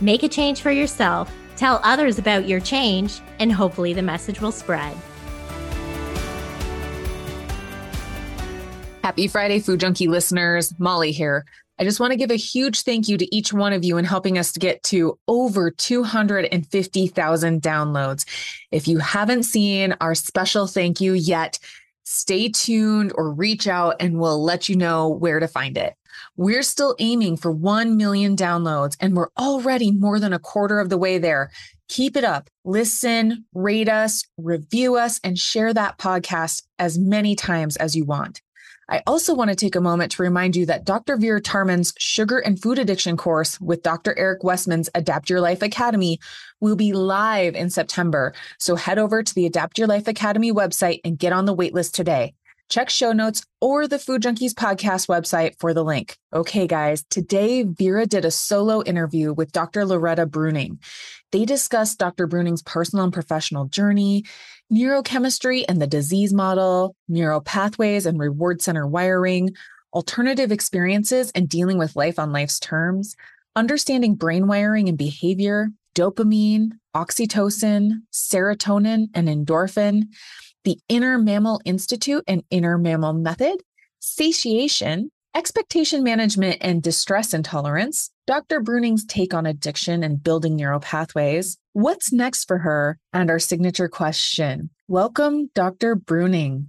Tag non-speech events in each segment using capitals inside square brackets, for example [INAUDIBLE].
make a change for yourself, tell others about your change, and hopefully the message will spread. Happy Friday, Food Junkie listeners. Molly here. I just want to give a huge thank you to each one of you in helping us to get to over 250,000 downloads. If you haven't seen our special thank you yet, stay tuned or reach out and we'll let you know where to find it. We're still aiming for 1 million downloads and we're already more than a quarter of the way there. Keep it up. Listen, rate us, review us, and share that podcast as many times as you want. I also want to take a moment to remind you that Dr. Vera Tarman's sugar and food addiction course with Dr. Eric Westman's Adapt Your Life Academy will be live in September. So head over to the Adapt Your Life Academy website and get on the waitlist today. Check show notes or the Food Junkies podcast website for the link. Okay, guys, today Vera did a solo interview with Dr. Loretta Breuning. They discussed Dr. Breuning's personal and professional journey, neurochemistry and the disease model, neural pathways and reward center wiring, alternative experiences and dealing with life on life's terms, understanding brain wiring and behavior, dopamine, oxytocin, serotonin, and endorphin the Inner Mammal Institute and Inner Mammal Method, satiation, expectation management and distress intolerance, Dr. Breuning's take on addiction and building neural pathways, what's next for her, and our signature question. Welcome, Dr. Breuning.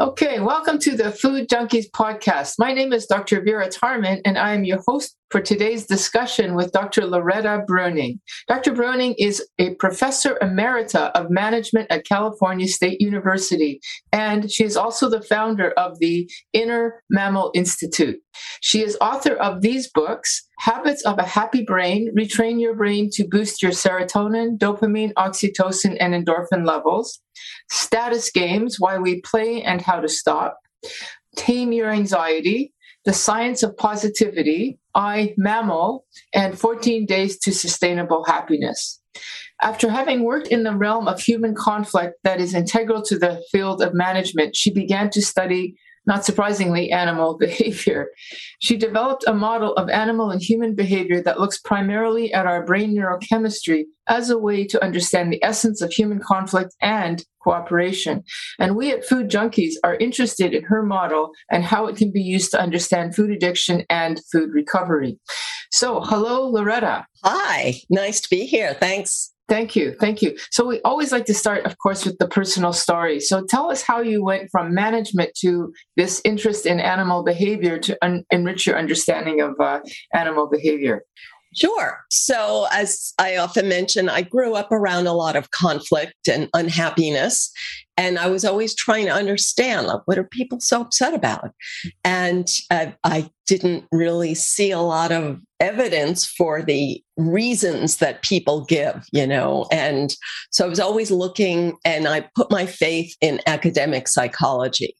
Okay, welcome to the Food Junkies podcast. My name is Dr. Vera Tarman, and I am your host for today's discussion with Dr. Loretta Breuning. Dr. Breuning is a professor emerita of management at California State University, and she is also the founder of the Inner Mammal Institute. She is author of these books Habits of a Happy Brain Retrain Your Brain to Boost Your Serotonin, Dopamine, Oxytocin, and Endorphin Levels, Status Games Why We Play and How to Stop, Tame Your Anxiety, The Science of Positivity, I Mammal, and 14 Days to Sustainable Happiness. After having worked in the realm of human conflict that is integral to the field of management, she began to study not surprisingly, animal [LAUGHS] behavior. She developed a model of animal and human behavior that looks primarily at our brain neurochemistry as a way to understand the essence of human conflict and cooperation. And we at Food Junkies are interested in her model and how it can be used to understand food addiction and food recovery. So, hello, Loretta. Hi, nice to be here. Thanks Thank you. Thank you. So we always like to start, of course, with the personal story. So tell us how you went from management to this interest in animal behavior to un- enrich your understanding of uh, animal behavior. Sure. So, as I often mention, I grew up around a lot of conflict and unhappiness. And I was always trying to understand like, what are people so upset about? And I didn't really see a lot of evidence for the reasons that people give, you know. And so I was always looking, and I put my faith in academic psychology.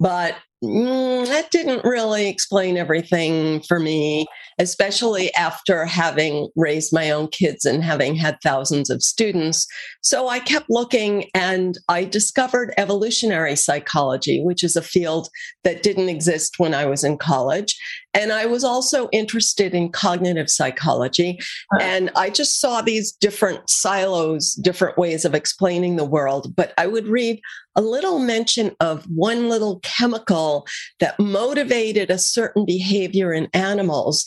But mm, that didn't really explain everything for me, especially after having raised my own kids and having had thousands of students. So I kept looking and I discovered evolutionary psychology, which is a field that didn't exist when I was in college. And I was also interested in cognitive psychology. And I just saw these different silos, different ways of explaining the world. But I would read a little mention of one little chemical that motivated a certain behavior in animals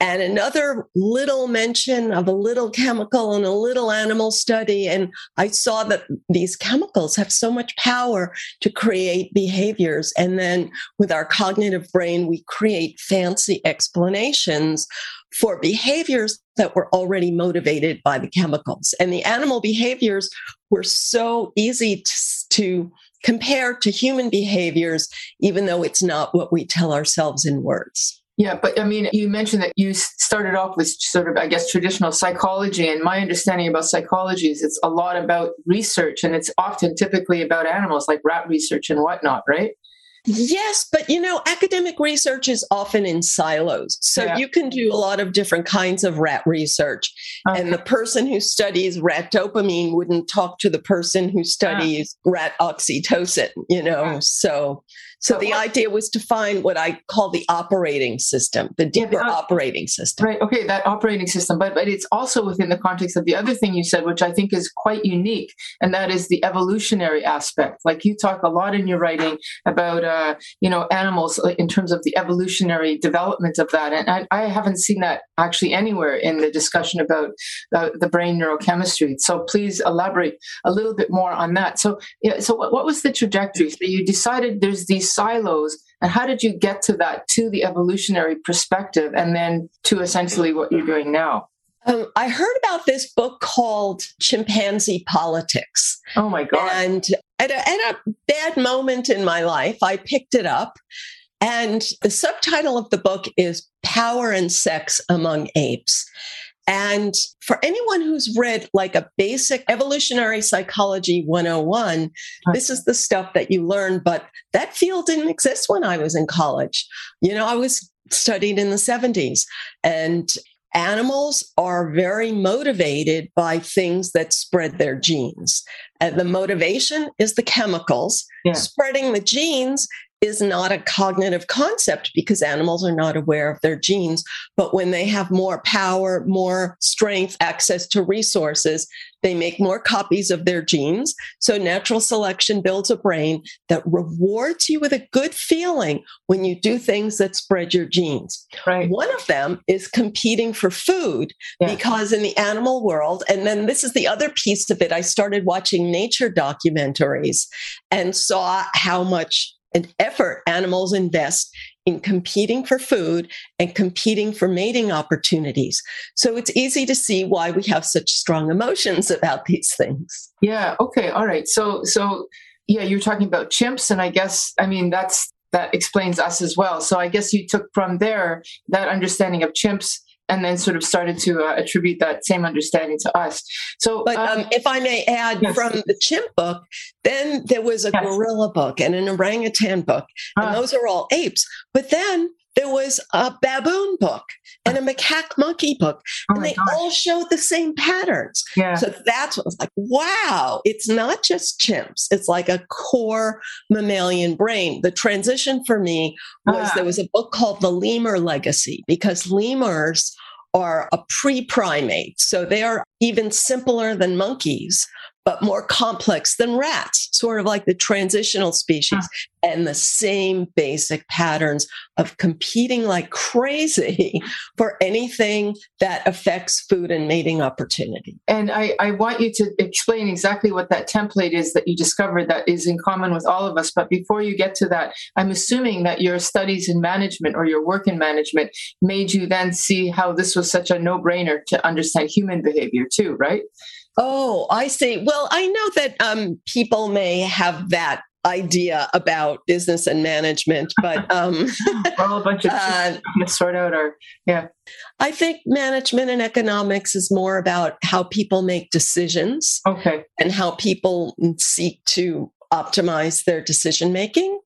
and another little mention of a little chemical in a little animal study. And I saw that these chemicals have so much power to create behaviors. And then with our cognitive brain, we create fancy explanations for behaviors that were already motivated by the chemicals. And the animal behaviors were so easy to, to compare to human behaviors, even though it's not what we tell ourselves in words. Yeah, but I mean, you mentioned that you started off with sort of, I guess, traditional psychology. And my understanding about psychology is it's a lot about research and it's often typically about animals like rat research and whatnot, right? Yes, but you know, academic research is often in silos. So yeah. you can do a lot of different kinds of rat research. Okay. And the person who studies rat dopamine wouldn't talk to the person who studies ah. rat oxytocin, you know? Ah. So so the what, idea was to find what I call the operating system, the deeper yeah, the, operating system. Right. Okay, that operating system, but but it's also within the context of the other thing you said, which I think is quite unique, and that is the evolutionary aspect. Like you talk a lot in your writing about uh, you know animals in terms of the evolutionary development of that, and I, I haven't seen that actually anywhere in the discussion about uh, the brain neurochemistry. So please elaborate a little bit more on that. So yeah, so what, what was the trajectory? So you decided there's these silos and how did you get to that to the evolutionary perspective and then to essentially what you're doing now um, I heard about this book called Chimpanzee Politics. Oh my God. And at a, at a bad moment in my life, I picked it up. And the subtitle of the book is Power and Sex Among Apes. And for anyone who's read like a basic evolutionary psychology 101, this is the stuff that you learn. But that field didn't exist when I was in college. You know, I was studied in the 70s and animals are very motivated by things that spread their genes. And the motivation is the chemicals. Yeah. Spreading the genes is not a cognitive concept because animals are not aware of their genes. But when they have more power, more strength, access to resources, they make more copies of their genes. So natural selection builds a brain that rewards you with a good feeling when you do things that spread your genes. Right. One of them is competing for food yeah. because in the animal world, and then this is the other piece of it, I started watching nature documentaries and saw how much and effort animals invest in competing for food and competing for mating opportunities. So it's easy to see why we have such strong emotions about these things. Yeah, okay, all right. So so yeah, you're talking about chimps and I guess I mean that's that explains us as well. So I guess you took from there that understanding of chimps and then sort of started to uh, attribute that same understanding to us. So, but um, um, if I may add, yes. from the chimp book, then there was a yes. gorilla book and an orangutan book, and uh, those are all apes. But then there was a baboon book and a macaque monkey book, oh and they gosh. all showed the same patterns. Yeah. So that's what I was like, wow, it's not just chimps, it's like a core mammalian brain. The transition for me was uh. there was a book called The Lemur Legacy because lemurs are a pre primate. So they are even simpler than monkeys, but more complex than rats, sort of like the transitional species, huh. and the same basic patterns of competing like crazy [LAUGHS] for anything that affects food and mating opportunity. And I, I want you to explain exactly what that template is that you discovered that is in common with all of us. But before you get to that, I'm assuming that your studies in management or your work in management made you then see how this was such a no brainer to understand human behavior too, right? Oh, I see. Well, I know that um, people may have that idea about business and management, but [LAUGHS] um, [LAUGHS] well, a bunch of [LAUGHS] uh, sort out our yeah. I think management and economics is more about how people make decisions, okay, and how people seek to optimize their decision making.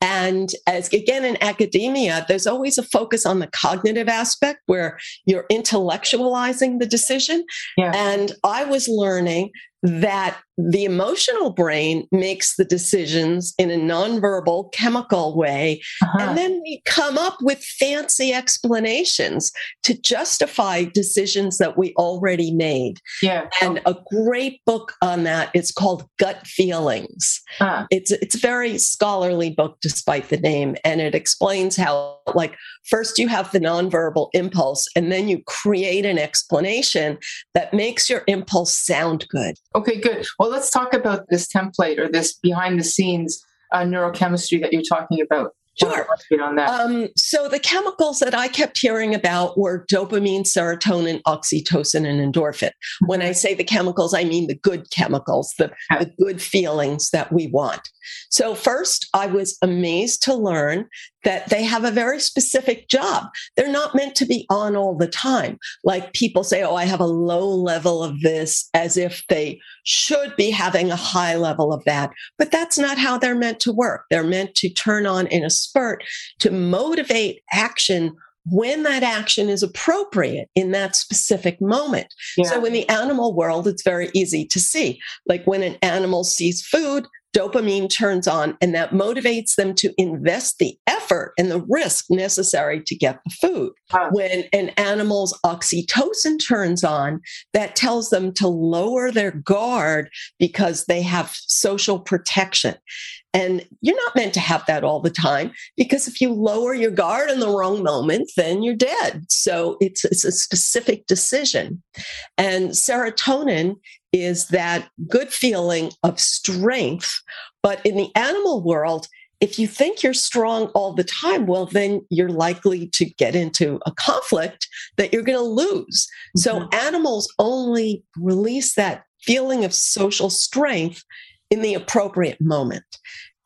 And as again in academia, there's always a focus on the cognitive aspect where you're intellectualizing the decision. Yeah. And I was learning that the emotional brain makes the decisions in a nonverbal chemical way. Uh-huh. And then we come up with fancy explanations to justify decisions that we already made. Yeah. And a great book on that is called Gut Feelings. Uh-huh. It's, it's very scholarly book despite the name. And it explains how, like, first you have the nonverbal impulse and then you create an explanation that makes your impulse sound good. Okay, good. Well, let's talk about this template or this behind the scenes uh, neurochemistry that you're talking about. Sure. Um, so the chemicals that I kept hearing about were dopamine, serotonin, oxytocin, and endorphin. When I say the chemicals, I mean the good chemicals, the, the good feelings that we want. So first, I was amazed to learn that they have a very specific job. They're not meant to be on all the time. Like people say, oh, I have a low level of this as if they should be having a high level of that. But that's not how they're meant to work. They're meant to turn on in a spurt to motivate action when that action is appropriate in that specific moment. Yeah. So in the animal world, it's very easy to see. Like when an animal sees food, dopamine turns on and that motivates them to invest the effort and the risk necessary to get the food. Huh. When an animal's oxytocin turns on, that tells them to lower their guard because they have social protection. And you're not meant to have that all the time because if you lower your guard in the wrong moment, then you're dead. So it's, it's a specific decision. And serotonin is that good feeling of strength. But in the animal world, if you think you're strong all the time, well, then you're likely to get into a conflict that you're going to lose. Mm-hmm. So animals only release that feeling of social strength in the appropriate moment.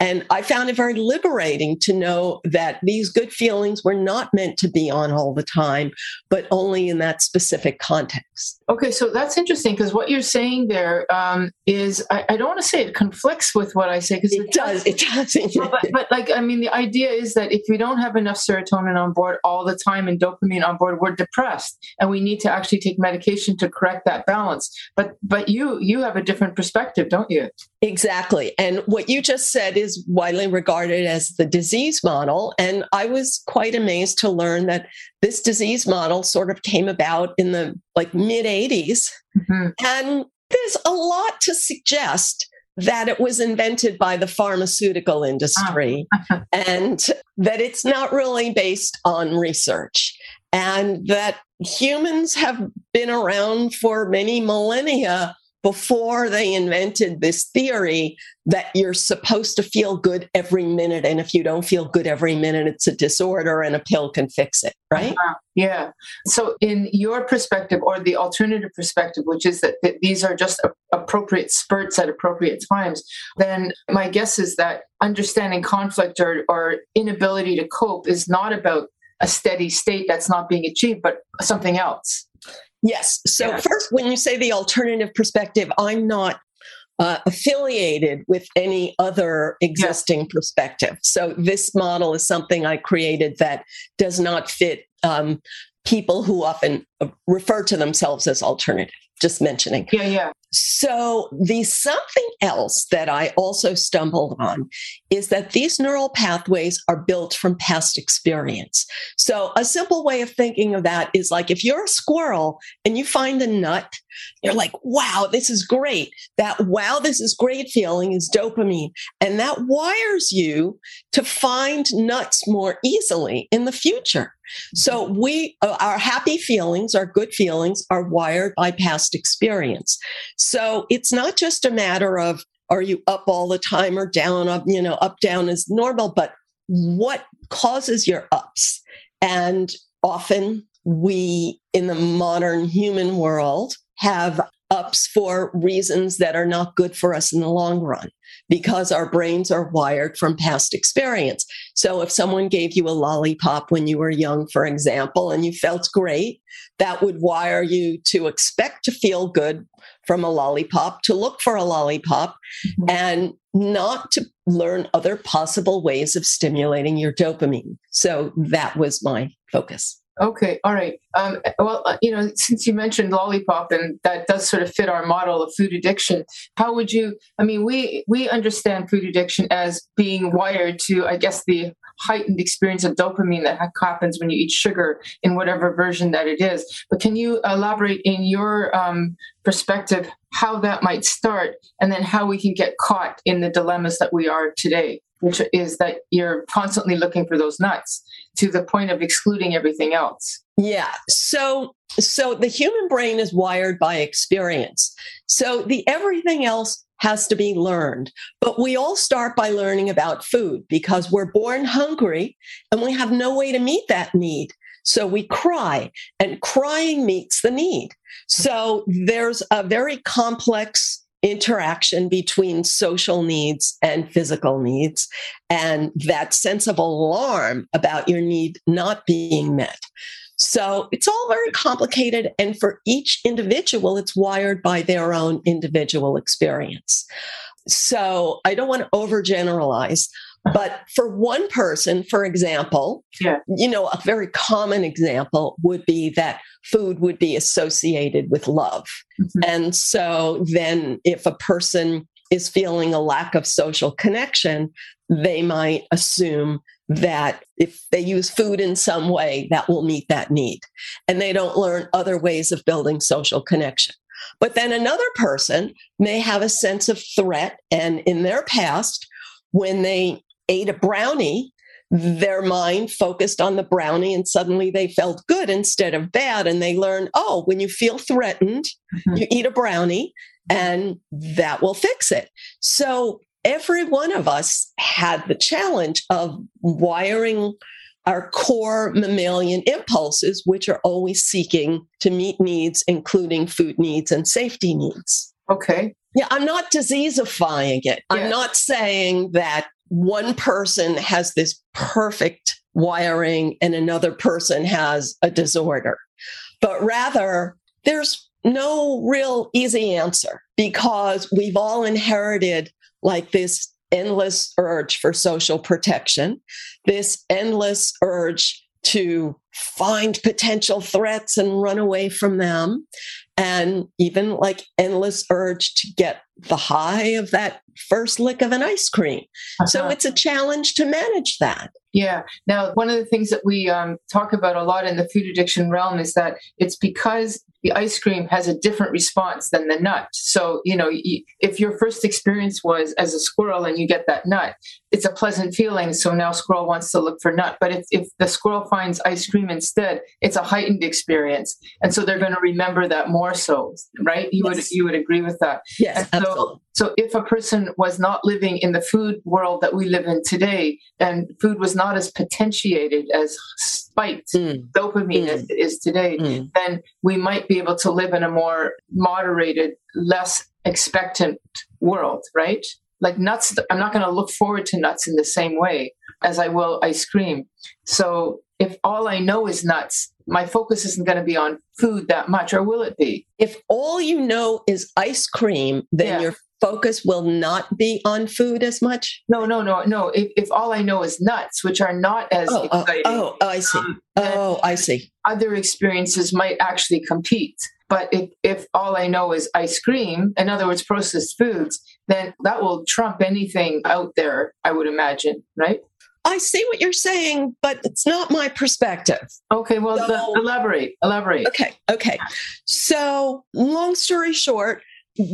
And I found it very liberating to know that these good feelings were not meant to be on all the time, but only in that specific context. Okay, so that's interesting because what you're saying there um, is I, I, don't want to say it conflicts with what I say because it, it, does. It does. [LAUGHS] but, but, like, I mean, the idea is that if we don't have enough serotonin on board all the time and dopamine on board, we're depressed and we need to actually take medication to correct that balance. But but you you have a different perspective, don't you? Exactly. And what you just said is widely regarded as the disease model. And I was quite amazed to learn that this disease model sort of came about in the like mid 80s. Mm-hmm. And there's a lot to suggest that it was invented by the pharmaceutical industry oh. [LAUGHS] and that it's not really based on research and that humans have been around for many millennia before they invented this theory that you're supposed to feel good every minute. And if you don't feel good every minute, it's a disorder and a pill can fix it, right? Uh-huh. Yeah. So, in your perspective, or the alternative perspective, which is that, that these are just a, appropriate spurts at appropriate times, then my guess is that understanding conflict or, or inability to cope is not about a steady state that's not being achieved, but something else. Yes. So, yeah. first, when you say the alternative perspective, I'm not uh, affiliated with any other existing yeah. perspective. So, this model is something I created that does not fit um, people who often uh, refer to themselves as alternative just mentioning. Yeah, yeah. So, the something else that I also stumbled on is that these neural pathways are built from past experience. So, a simple way of thinking of that is like if you're a squirrel and you find a nut, you're like, wow, this is great. That wow, this is great feeling is dopamine. And that wires you to find nuts more easily in the future. So we, uh, our happy feelings, our good feelings are wired by past experience. So it's not just a matter of, are you up all the time or down up, you know, up, down is normal, but what causes your ups? And often we, in the modern human world, have ups for reasons that are not good for us in the long run because our brains are wired from past experience. So if someone gave you a lollipop when you were young, for example, and you felt great, that would wire you to expect to feel good from a lollipop, to look for a lollipop, mm-hmm. and not to learn other possible ways of stimulating your dopamine. So that was my focus. Okay, all right. Um, well, uh, you know, since you mentioned lollipop, and that does sort of fit our model of food addiction, how would you? I mean, we we understand food addiction as being wired to, I guess, the heightened experience of dopamine that happens when you eat sugar in whatever version that it is. But can you elaborate in your um, perspective how that might start, and then how we can get caught in the dilemmas that we are today? which is that you're constantly looking for those nuts to the point of excluding everything else. Yeah. So so the human brain is wired by experience. So the everything else has to be learned. But we all start by learning about food because we're born hungry and we have no way to meet that need. So we cry and crying meets the need. So there's a very complex interaction between social needs and physical needs and that sense of alarm about your need not being met. So it's all very complicated. And for each individual, it's wired by their own individual experience. So I don't want to overgeneralize. But for one person, for example, yeah. you know, a very common example would be that food would be associated with love. Mm-hmm. And so then if a person is feeling a lack of social connection, they might assume that if they use food in some way, that will meet that need. And they don't learn other ways of building social connection. But then another person may have a sense of threat. And in their past, when they ate a brownie, their mind focused on the brownie and suddenly they felt good instead of bad. And they learned, oh, when you feel threatened, mm-hmm. you eat a brownie and that will fix it. So every one of us had the challenge of wiring our core mammalian impulses, which are always seeking to meet needs, including food needs and safety needs. Okay. Yeah, I'm not diseaseifying it. I'm not saying that one person has this perfect wiring and another person has a disorder, but rather there's no real easy answer because we've all inherited like this endless urge for social protection, this endless urge to find potential threats and run away from them, and even like endless urge to get the high of that first lick of an ice cream. Uh-huh. So it's a challenge to manage that. Yeah. Now, one of the things that we um, talk about a lot in the food addiction realm is that it's because the ice cream has a different response than the nut. So, you know, if your first experience was as a squirrel and you get that nut, it's a pleasant feeling. So now squirrel wants to look for nut. But if, if the squirrel finds ice cream instead, it's a heightened experience. And so they're going to remember that more so, right? You yes. would you would agree with that. Yes, so, absolutely. So if a person was not living in the food world that we live in today, and food was not as potentiated as spiked mm. dopamine mm. as it is today, mm. then we might be able to live in a more moderated, less expectant world, right? Like nuts, I'm not going to look forward to nuts in the same way as I will ice cream. So if all I know is nuts, my focus isn't going to be on food that much, or will it be? If all you know is ice cream, then yeah. your focus will not be on food as much? No, no, no, no. If, if all I know is nuts, which are not as oh, oh exciting. Oh, oh, I see. Um, oh, I see. Other experiences might actually compete. But if, if all I know is ice cream, in other words, processed foods, then that will trump anything out there, I would imagine, right? I see what you're saying, but it's not my perspective. Okay, well, so, the, elaborate, elaborate. Okay, okay. So, long story short,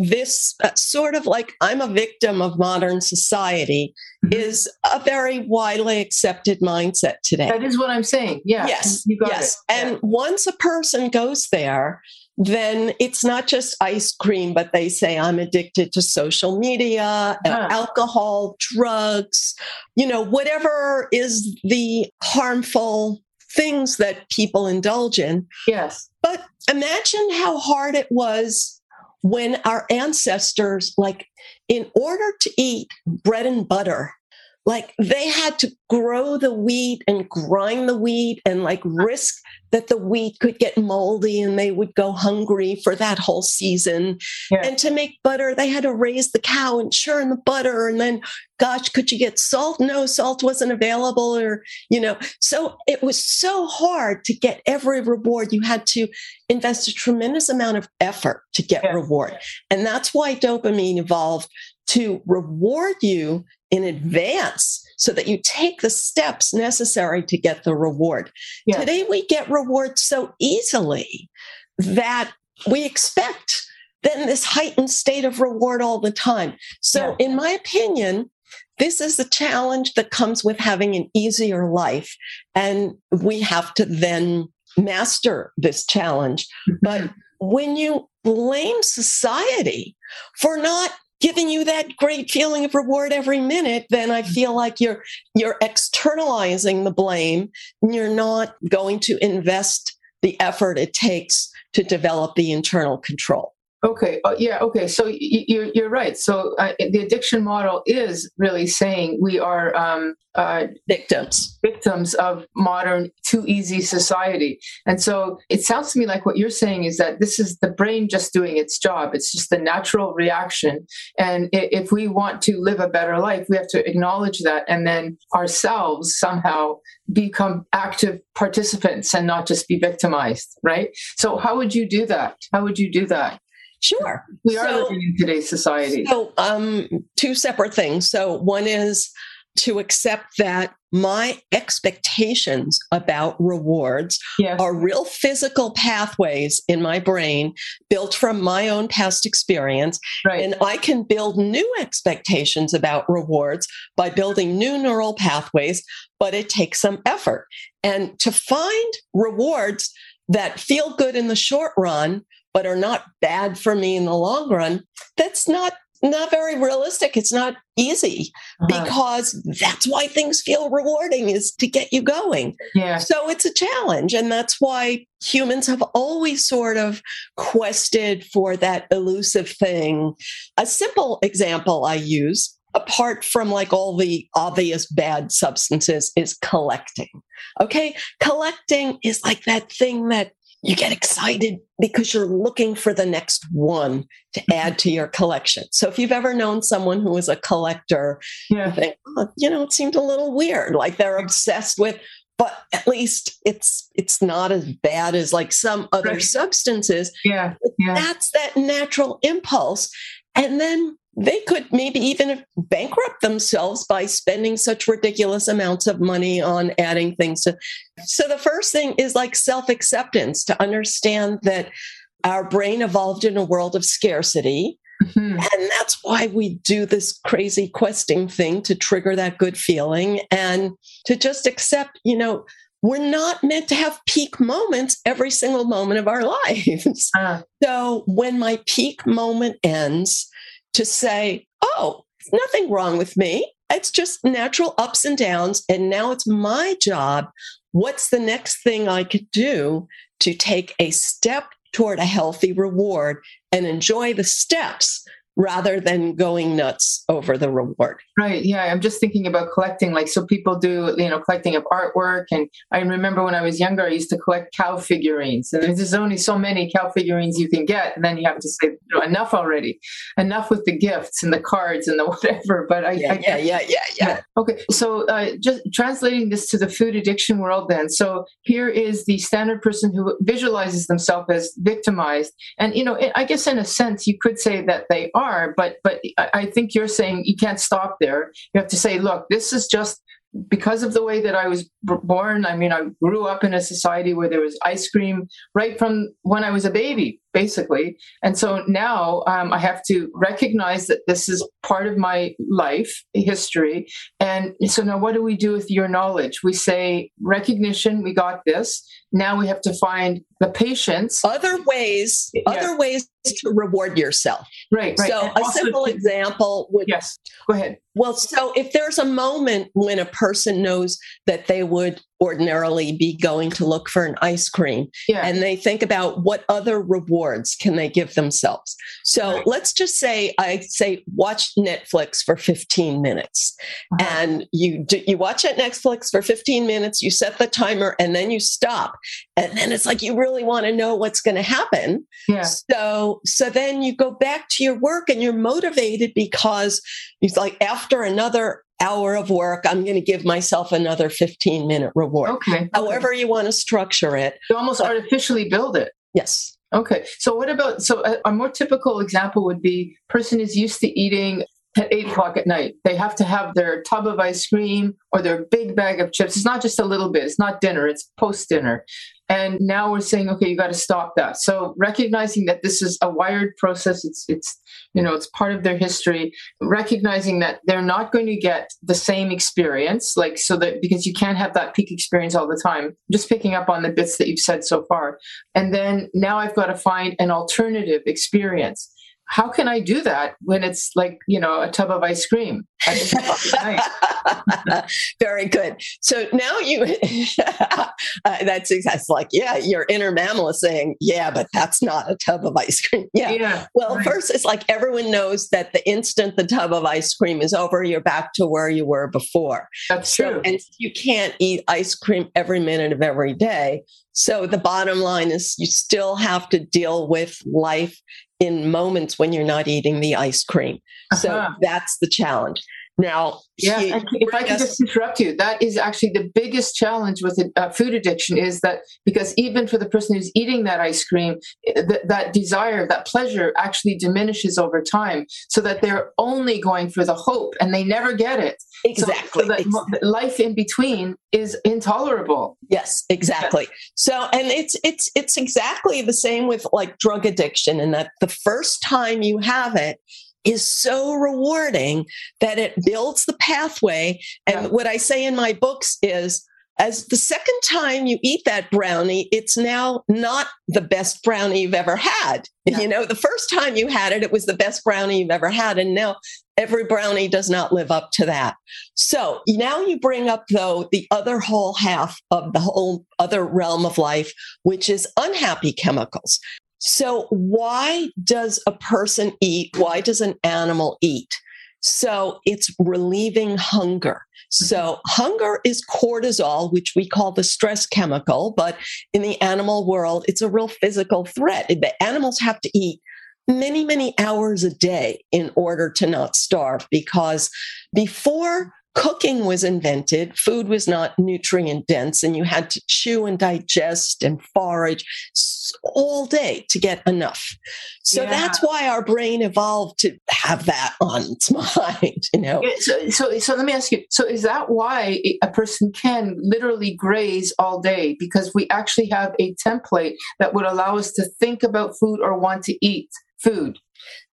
this uh, sort of like I'm a victim of modern society mm-hmm. is a very widely accepted mindset today. That is what I'm saying. Yeah. Yes. yes. It. And yeah. once a person goes there, then it's not just ice cream, but they say, I'm addicted to social media, uh, huh. alcohol, drugs, you know, whatever is the harmful things that people indulge in. Yes. But imagine how hard it was when our ancestors, like, in order to eat bread and butter, like they had to grow the wheat and grind the wheat and like uh-huh. risk that the wheat could get moldy and they would go hungry for that whole season. Yeah. And to make butter, they had to raise the cow and churn the butter. And then, gosh, could you get salt? No, salt wasn't available, or, you know, so it was so hard to get every reward. You had to invest a tremendous amount of effort to get yeah. reward. And that's why dopamine evolved to reward you in advance so that you take the steps necessary to get the reward. Yes. Today, we get rewards so easily that we expect then this heightened state of reward all the time. So, yeah. in my opinion, this is the challenge that comes with having an easier life. And we have to then master this challenge. Mm-hmm. But when you blame society for not giving you that great feeling of reward every minute then i feel like you're you're externalizing the blame. And you're not going to invest the effort it takes to develop the internal control Okay. Uh, yeah. Okay. So y- you're you're right. So uh, the addiction model is really saying we are um, uh, victims victims of modern too easy society. And so it sounds to me like what you're saying is that this is the brain just doing its job. It's just the natural reaction. And if we want to live a better life, we have to acknowledge that and then ourselves somehow become active participants and not just be victimized, right? So how would you do that? How would you do that? Sure. We are so, living in today's society. So, um, two separate things. So, one is to accept that my expectations about rewards yes. are real physical pathways in my brain built from my own past experience. Right. And I can build new expectations about rewards by building new neural pathways, but it takes some effort. And to find rewards that feel good in the short run, but are not bad for me in the long run, that's not not very realistic. It's not easy uh-huh. because that's why things feel rewarding is to get you going. Yeah. So it's a challenge. And that's why humans have always sort of quested for that elusive thing. A simple example I use apart from like all the obvious bad substances is collecting. Okay. Collecting is like that thing that you get excited because you're looking for the next one to mm-hmm. add to your collection. So if you've ever known someone who is a collector, yeah. you think, oh, you know, it seemed a little weird, like they're obsessed with but at least it's it's not as bad as like some other right. substances. Yeah, yeah. That's that natural impulse. And then they could maybe even bankrupt themselves by spending such ridiculous amounts of money on adding things to. So the first thing is like self acceptance to understand that our brain evolved in a world of scarcity. Mm-hmm. And that's why we do this crazy questing thing to trigger that good feeling and to just accept, you know, we're not meant to have peak moments every single moment of our [LAUGHS] lives. Uh. So when my peak moment ends, to say, oh, nothing wrong with me. It's just natural ups and downs. And now it's my job. What's the next thing I could do to take a step toward a healthy reward and enjoy the steps rather than going nuts over the reward. Right. Yeah. I'm just thinking about collecting. Like, so people do, you know, collecting of artwork. And I remember when I was younger, I used to collect cow figurines. And there's only so many cow figurines you can get. And then you have to say, you know, enough already. Enough with the gifts and the cards and the [LAUGHS] whatever. But I, yeah, I yeah, yeah, yeah, yeah. Okay. So uh, just translating this to the food addiction world then. So here is the standard person who visualizes themselves as victimized. And, you know, I guess in a sense, you could say that they are are, but but I think you're saying you can't stop there. You have to say, look, this is just because of the way that I was born. I mean, I grew up in a society where there was ice cream right from when I was a baby basically. And so now um, I have to recognize that this is part of my life history. And so now what do we do with your knowledge? We say, recognition, we got this. Now we have to find the patience. Other ways, yeah. other ways to reward yourself. Right. right. So and a simple to, example would Yes. Go ahead. Well, so if there's a moment when a person knows that they would ordinarily be going to look for an ice cream yeah. and they think about what other rewards can they give themselves so right. let's just say i say watch netflix for 15 minutes uh-huh. and you do, you watch at netflix for 15 minutes you set the timer and then you stop and then it's like you really want to know what's going to happen yeah. so so then you go back to your work and you're motivated because it's like after another hour of work, I'm going to give myself another 15 minute reward. Okay. However, you want to structure it. You almost but, artificially build it. Yes. Okay. So, what about so a, a more typical example would be person is used to eating at eight o'clock at night. They have to have their tub of ice cream or their big bag of chips. It's not just a little bit, it's not dinner, it's post dinner. And now we're saying, okay, you got to stop that. So recognizing that this is a wired process, it's it's you know it's part of their history. Recognizing that they're not going to get the same experience, like so that because you can't have that peak experience all the time. Just picking up on the bits that you've said so far, and then now I've got to find an alternative experience how can I do that when it's like, you know, a tub of ice cream? [LAUGHS] Very good. So now you, [LAUGHS] uh, that's exactly like, yeah, your inner mammal is saying, yeah, but that's not a tub of ice cream. [LAUGHS] Yeah. yeah well, right. first, it's like everyone knows that the instant the tub of ice cream is over, you're back to where you were before. That's so, true. And you can't eat ice cream every minute of every day. So the bottom line is you still have to deal with life in moments when you're not eating the ice cream. Uh-huh. So that's the challenge. Now, yeah, she, if I can just interrupt you, that is actually the biggest challenge with uh, food addiction is that because even for the person who's eating that ice cream, eh, th- that desire, that pleasure actually diminishes over time so that they're only going for the hope and they never get it. Exactly. So, so that exactly. life in between is intolerable. Yes, exactly. So, and it's, it's, it's exactly the same with like drug addiction and that the first time you have it, is so rewarding that it builds the pathway. And yeah. what I say in my books is, as the second time you eat that brownie, it's now not the best brownie you've ever had. Yeah. You know, the first time you had it, it was the best brownie you've ever had. And now every brownie does not live up to that. So now you bring up, though, the other whole half of the whole other realm of life, which is unhappy chemicals. So, why does a person eat? Why does an animal eat? So, it's relieving hunger. Mm-hmm. So, hunger is cortisol, which we call the stress chemical, but in the animal world, it's a real physical threat. The animals have to eat many, many hours a day in order to not starve because before cooking was invented, food was not nutrient dense, and you had to chew and digest and forage all day to get enough. So yeah. that's why our brain evolved to have that on its [LAUGHS] mind, you know. So, so, so let me ask you. So, is that why a person can literally graze all day? Because we actually have a template that would allow us to think about food or want to eat food.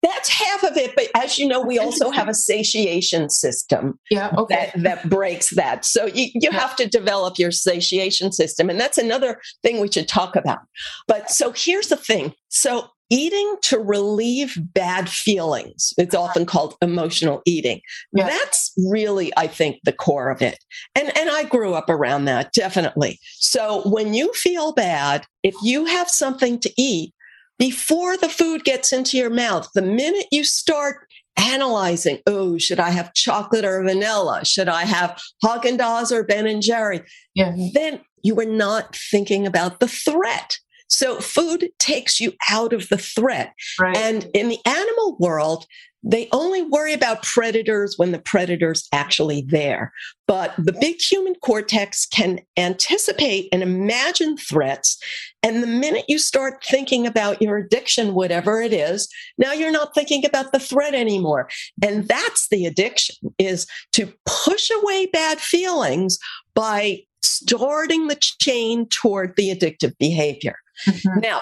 That's half of it, but as you know, we also have a satiation system yeah, okay. that, that breaks that. So you, you yeah. have to develop your satiation system. And that's another thing we should talk about. But so here's the thing. So eating to relieve bad feelings, it's uh-huh. often called emotional eating. Yeah. That's really, I think, the core of it. And, and I grew up around that, definitely. So when you feel bad, if you have something to eat, before the food gets into your mouth, the minute you start analyzing, oh, should I have chocolate or vanilla? Should I have Haagen Dazs or Ben and Jerry? Yeah. Then you are not thinking about the threat. So food takes you out of the threat. Right. And in the animal world, they only worry about predators when the predator's actually there. But the big human cortex can anticipate and imagine threats. And the minute you start thinking about your addiction, whatever it is, now you're not thinking about the threat anymore. And that's the addiction is to push away bad feelings by starting the chain toward the addictive behavior. Mm-hmm. Now,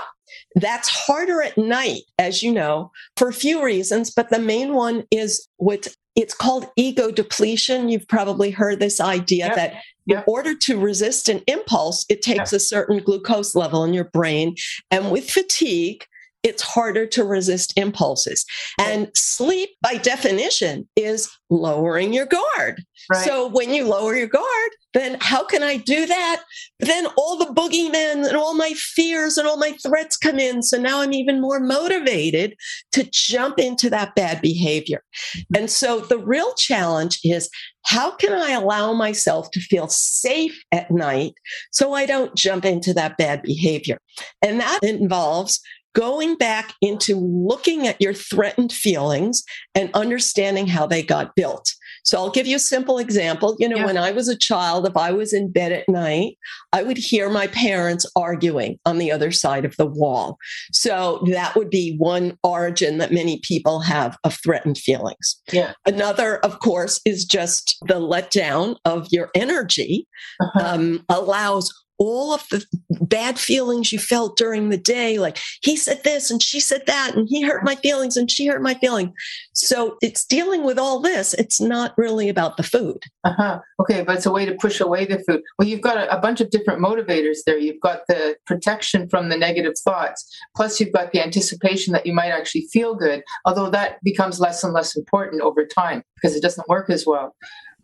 that's harder at night, as you know, for a few reasons, but the main one is what it's called ego depletion. You've probably heard this idea yep. that yep. in order to resist an impulse, it takes yep. a certain glucose level in your brain. And with fatigue, it's harder to resist impulses. And sleep, by definition, is lowering your guard. Right. So when you lower your guard, then how can I do that? Then all the boogeymen and all my fears and all my threats come in. So now I'm even more motivated to jump into that bad behavior. Mm-hmm. And so the real challenge is how can I allow myself to feel safe at night so I don't jump into that bad behavior? And that involves going back into looking at your threatened feelings and understanding how they got built. So I'll give you a simple example. You know, yeah. when I was a child, if I was in bed at night, I would hear my parents arguing on the other side of the wall. So that would be one origin that many people have of threatened feelings. Yeah. Another, of course, is just the letdown of your energy uh-huh. um, allows all of the bad feelings you felt during the day. Like he said this and she said that, and he hurt my feelings and she hurt my feeling. So it's dealing with all this. It's not really about the food. Uh-huh. Okay, but it's a way to push away the food. Well, you've got a, a bunch of different motivators there. You've got the protection from the negative thoughts, plus you've got the anticipation that you might actually feel good, although that becomes less and less important over time because it doesn't work as well.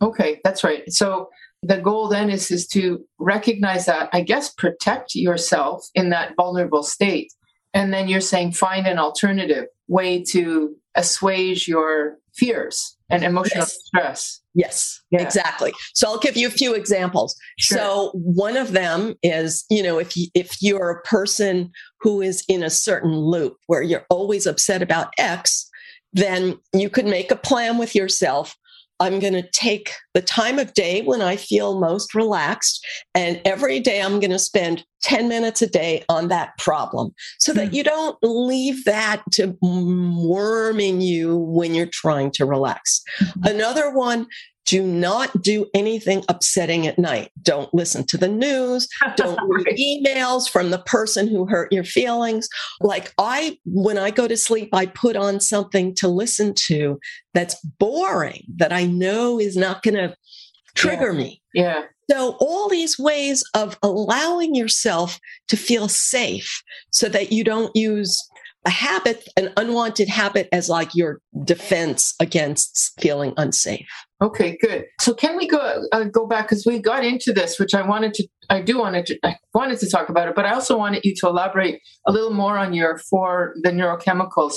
Okay, that's right. So the goal then is, is to recognize that, I guess, protect yourself in that vulnerable state. And then you're saying find an alternative way to assuage your fears and emotional Yes. stress. Yes, Yeah. exactly. So I'll give you a few examples. Sure. So one of them is, you know, if you, if you're a person who is in a certain loop where you're always upset about X, then you could make a plan with yourself. I'm going to take the time of day when I feel most relaxed, and every day I'm going to spend 10 minutes a day on that problem so that Hmm. you don't leave that to worm in you when you're trying to relax. Mhm. Another one, do not do anything upsetting at night. Don't listen to the news. Don't [LAUGHS] read emails from the person who hurt your feelings. Like I, when I go to sleep, I put on something to listen to that's boring, that I know is not going to trigger me. Yeah. So, all these ways of allowing yourself to feel safe so that you don't use a habit, an unwanted habit, as like your defense against feeling unsafe. Okay, good. So can we go uh, go back because we got into this, which I wanted to, I do wanted to, I wanted to talk about it, but I also wanted you to elaborate a little more on your for the neurochemicals,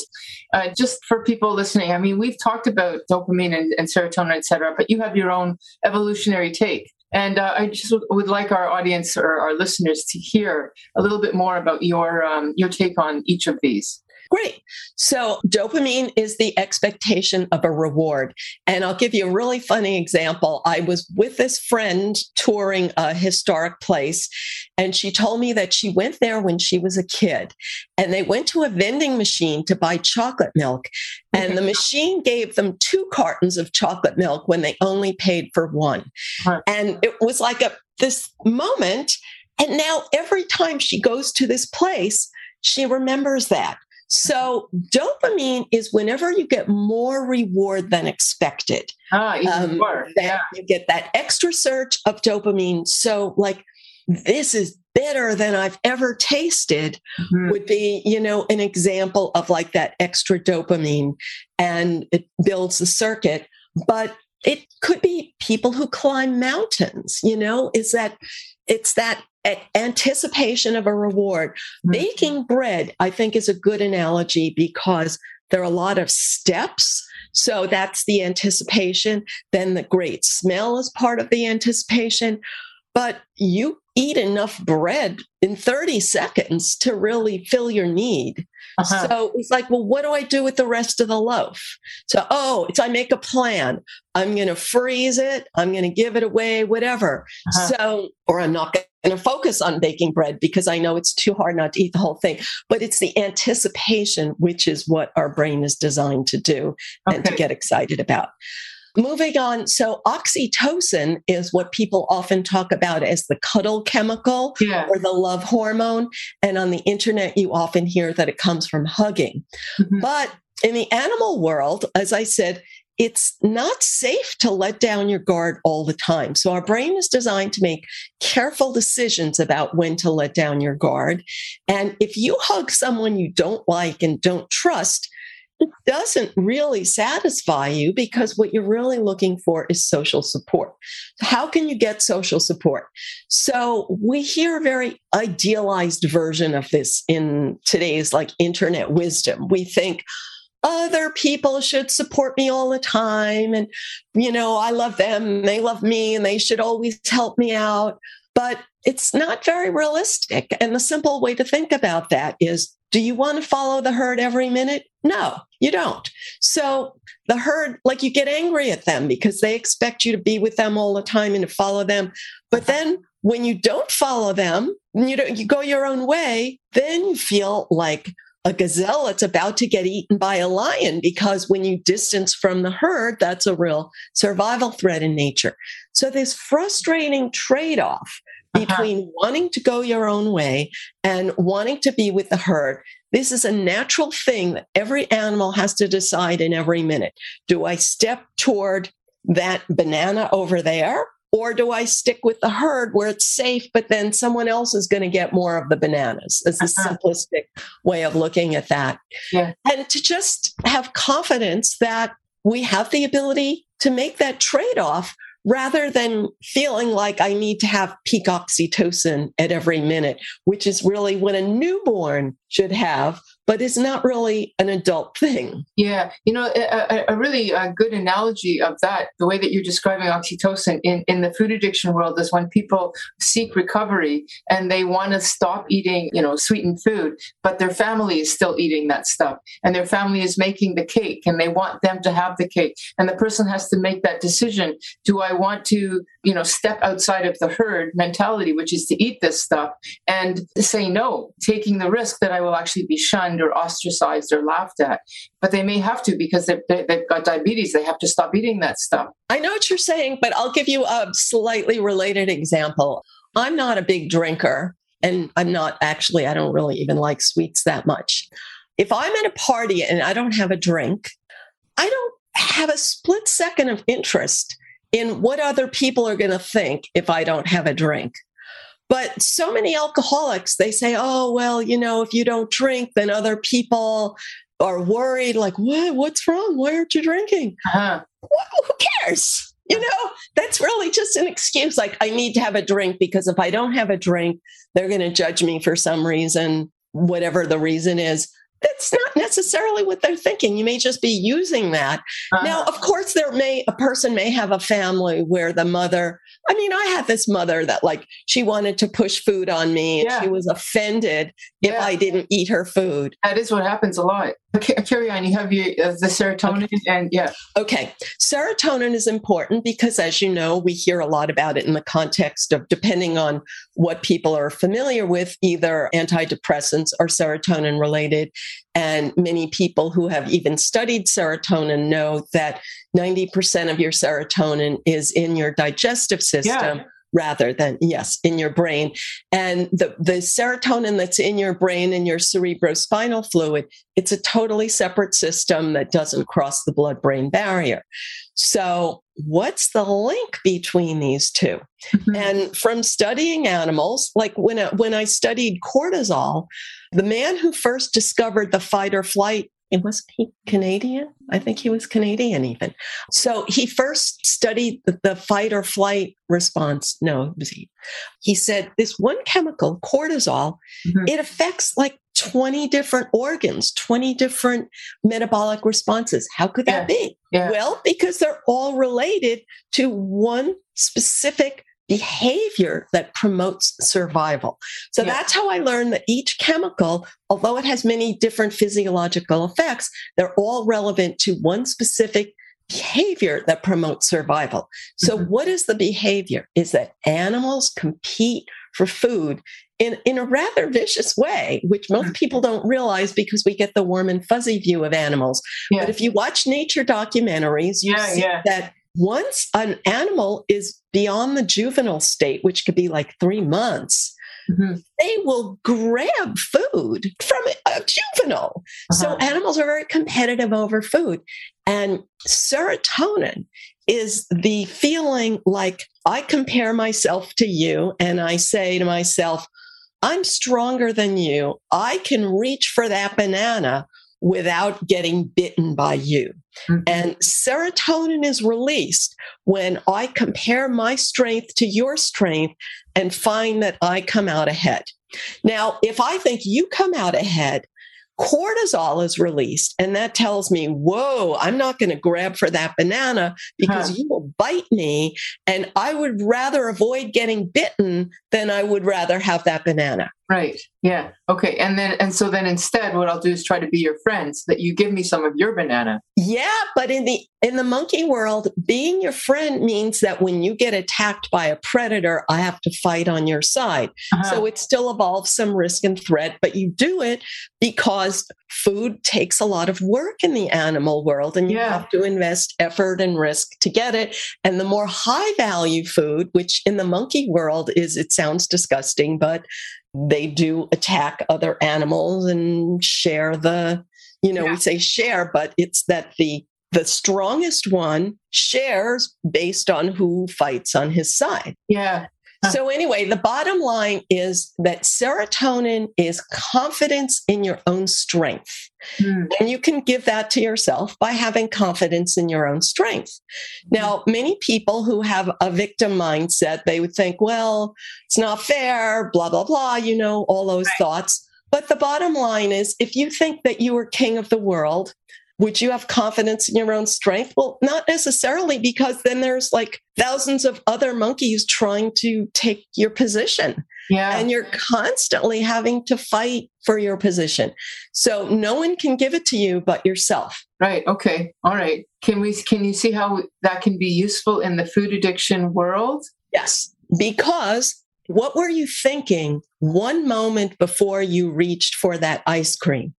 uh, just for people listening. I mean, we've talked about dopamine and, and serotonin, et cetera, but you have your own evolutionary take. And uh, I just would, like our audience or our listeners to hear a little bit more about your um, your take on each of these. Great. So, dopamine is the expectation of a reward. And I'll give you a really funny example. I was with this friend touring a historic place, and she told me that she went there when she was a kid. And they went to a vending machine to buy chocolate milk. And the machine gave them two cartons of chocolate milk when they only paid for one. Right. And it was like a this moment. And now every time she goes to this place, she remembers that. So dopamine is whenever you get more reward than expected. Ah, even Um, more. Yeah. you get that extra surge of dopamine. So like this is better than I've ever tasted Mhm. would be, you know, an example of like that extra dopamine and it builds the circuit. But it could be people who climb mountains, you know, is that it's that anticipation of a reward. Mhm. Baking bread, I think, is a good analogy because there are a lot of steps. So that's the anticipation. Then the great smell is part of the anticipation. But you eat enough bread in 30 seconds to really fill your need. Uh-huh. So it's like, well, what do I do with the rest of the loaf? So, oh, it's I make a plan. I'm going to freeze it. I'm going to give it away, whatever. Uh-huh. So, or I'm not going to focus on baking bread because I know it's too hard not to eat the whole thing. But it's the anticipation, which is what our brain is designed to do and to get excited about. Moving on, so oxytocin is what people often talk about as the cuddle chemical Yeah. or the love hormone. And on the internet, you often hear that it comes from hugging. Mhm. But in the animal world, as I said, it's not safe to let down your guard all the time. So our brain is designed to make careful decisions about when to let down your guard. And if you hug someone you don't like and don't trust, doesn't really satisfy you because what you're really looking for is social support. How can you get social support? So we hear a very idealized version of this in today's like internet wisdom. We think other people should support me all the time and you know, I love them, they love me and they should always help me out. But it's not very realistic. And the simple way to think about that is do you want to follow the herd every minute? No, you don't. So the herd, like you get angry at them because they expect you to be with them all the time and to follow them. But uh-huh. then when you don't follow them, and you don't, you go your own way, then you feel like a gazelle that's about to get eaten by a lion because when you distance from the herd, that's a real survival threat in nature. So this frustrating trade-off between uh-huh. wanting to go your own way and wanting to be with the herd. This is a natural thing that every animal has to decide in every minute. Do I step toward that banana over there? Or do I stick with the herd where it's safe, but then someone else is going to get more of the bananas? It's a uh-huh. simplistic way of looking at that. Yeah. And to just have confidence that we have the ability to make that trade off rather than feeling like I need to have peak oxytocin at every minute, which is really what a newborn should have but it's not really an adult thing. Yeah, you know, a, a really a good analogy of that, the way that you're describing oxytocin in, in the food addiction world is when people seek recovery and they want to stop eating, you know, sweetened food, but their family is still eating that stuff and their family is making the cake and they want them to have the cake. And the person has to make that decision. Do I want to, you know, step outside of the herd mentality, which is to eat this stuff and say no, taking the risk that I will actually be shunned or ostracized or laughed at. But they may have to because they've, they've got diabetes. They have to stop eating that stuff. I know what you're saying, but I'll give you a slightly related example. I'm not a big drinker, and I'm not actually, I don't really even like sweets that much. If I'm at a party and I don't have a drink, I don't have a split second of interest in what other people are going to think if I don't have a drink. But so many alcoholics, they say, oh, well, you know, if you don't drink, then other people are worried, like, what? What's wrong? Why aren't you drinking? Uh-huh. Well, who cares? You know, that's really just an excuse. Like, I need to have a drink because if I don't have a drink, they're going to judge me for some reason, whatever the reason is that's not necessarily what they're thinking. You may just be using that. Uh-huh. Now, of course, there may a person may have a family where the mother. I mean, I had this mother that like she wanted to push food on me, and yeah. she was offended if yeah. I didn't eat her food. That is what happens a lot. Carry on. You have your, uh, the serotonin, okay. and yeah. Okay, serotonin is important because, as you know, we hear a lot about it in the context of depending on what people are familiar with, either antidepressants or serotonin related. And many people who have even studied serotonin know that 90% of your serotonin is in your digestive system. Yeah rather than yes in your brain. And the the serotonin that's in your brain and your cerebrospinal fluid it's a totally separate system that doesn't cross the blood brain barrier. So what's the link between these 2 mm-hmm. and from studying animals like when I, when I studied cortisol the man who first discovered the fight or flight it was he Canadian? I think he was Canadian even. So he first studied the, the fight or flight response. No, he, he said this one chemical, cortisol, mm-hmm. it affects like 20 different organs, 20 different metabolic responses. How could that yeah. be? Yeah. Well, because they're all related to one specific behavior that promotes survival. So yeah. that's how I learned that each chemical, although it has many different physiological effects, they're all relevant to one specific behavior that promotes survival. So, mm-hmm. what is the behavior? Is that animals compete for food in, in a rather vicious way, which most mm-hmm. people don't realize because we get the warm and fuzzy view of animals. Yeah. But if you watch nature documentaries, you yeah, see yeah. that once an animal is beyond the juvenile state, which could be like three months, mm-hmm. they will grab food from a juvenile. Uh-huh. So animals are very competitive over food. And serotonin is the feeling like I compare myself to you and I say to myself, I'm stronger than you. I can reach for that banana without getting bitten by you. Mm-hmm. And serotonin is released when I compare my strength to your strength and find that I come out ahead. Now, if I think you come out ahead, cortisol is released and that tells me whoa i'm not going to grab for that banana because huh. you will bite me and i would rather avoid getting bitten than i would rather have that banana Right. Yeah. Okay. And then, and so then instead, what I'll do is try to be your friend so that you give me some of your banana. Yeah. But in the, in the monkey world, being your friend means that when you get attacked by a predator, I have to fight on your side. Uh-huh. So it still involves some risk and threat, but you do it because food takes a lot of work in the animal world and you yeah. have to invest effort and risk to get it. And the more high value food, which in the monkey world is, it sounds disgusting, but they do attack other animals and share the, you know, yeah. we say share, but it's that the the strongest one shares based on who fights on his side. Yeah. [LAUGHS] So, anyway, the bottom line is that serotonin is confidence in your own strength. Mm. And you can give that to yourself by having confidence in your own strength. Now, many people who have a victim mindset, they would think, well, it's not fair, blah, blah, blah, you know, all those right. thoughts. But the bottom line is if you think that you are king of the world, would you have confidence in your own strength? Well, not necessarily, because then there's like thousands of other monkeys trying to take your position. Yeah. And you're constantly having to fight for your position. So no one can give it to you but yourself. Right. Okay. All right. Can we can you see how that can be useful in the food addiction world? Yes. Because what were you thinking one moment before you reached for that ice cream?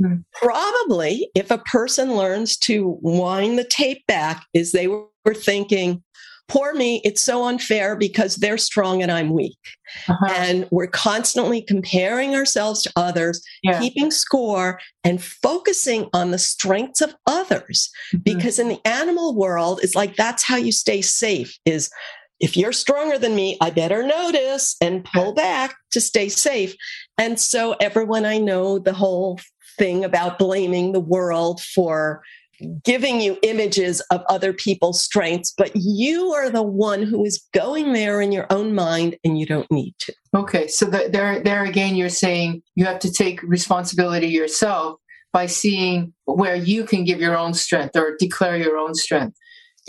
Mm. Probably, if a person learns to wind the tape back, is they were thinking, poor me, it's so unfair because they're strong and I'm weak. Uh-huh. And we're constantly comparing ourselves to others, yeah. keeping score, and focusing on the strengths of others. Mm-hmm. Because in the animal world, it's like that's how you stay safe is if you're stronger than me, I better notice and pull back to stay safe. And so, everyone I know, the whole thing about blaming the world for giving you images of other people's strengths, but you are the one who is going there in your own mind and you don't need to. Okay. So, the, there, there again, you're saying you have to take responsibility yourself by seeing where you can give your own strength or declare your own strength.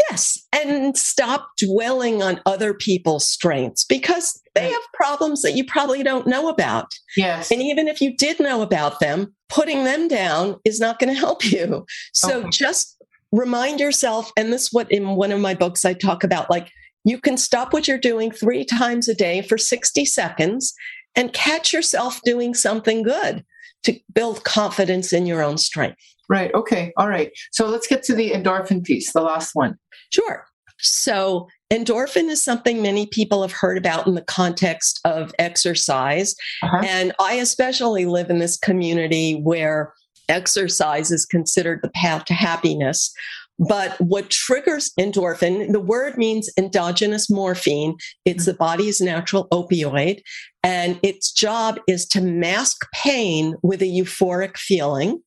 Yes, and stop dwelling on other people's strengths because they have problems that you probably don't know about. Yes. And even if you did know about them, putting them down is not going to help you. So okay. just remind yourself, and this is what in one of my books I talk about like you can stop what you're doing three times a day for 60 seconds and catch yourself doing something good to build confidence in your own strength. Right. Okay. All right. So let's get to the endorphin piece, the last one. Sure. So, endorphin is something many people have heard about in the context of exercise. Uh-huh. And I especially live in this community where exercise is considered the path to happiness. But what triggers endorphin, the word means endogenous morphine. It's the body's natural opioid. And its job is to mask pain with a euphoric feeling.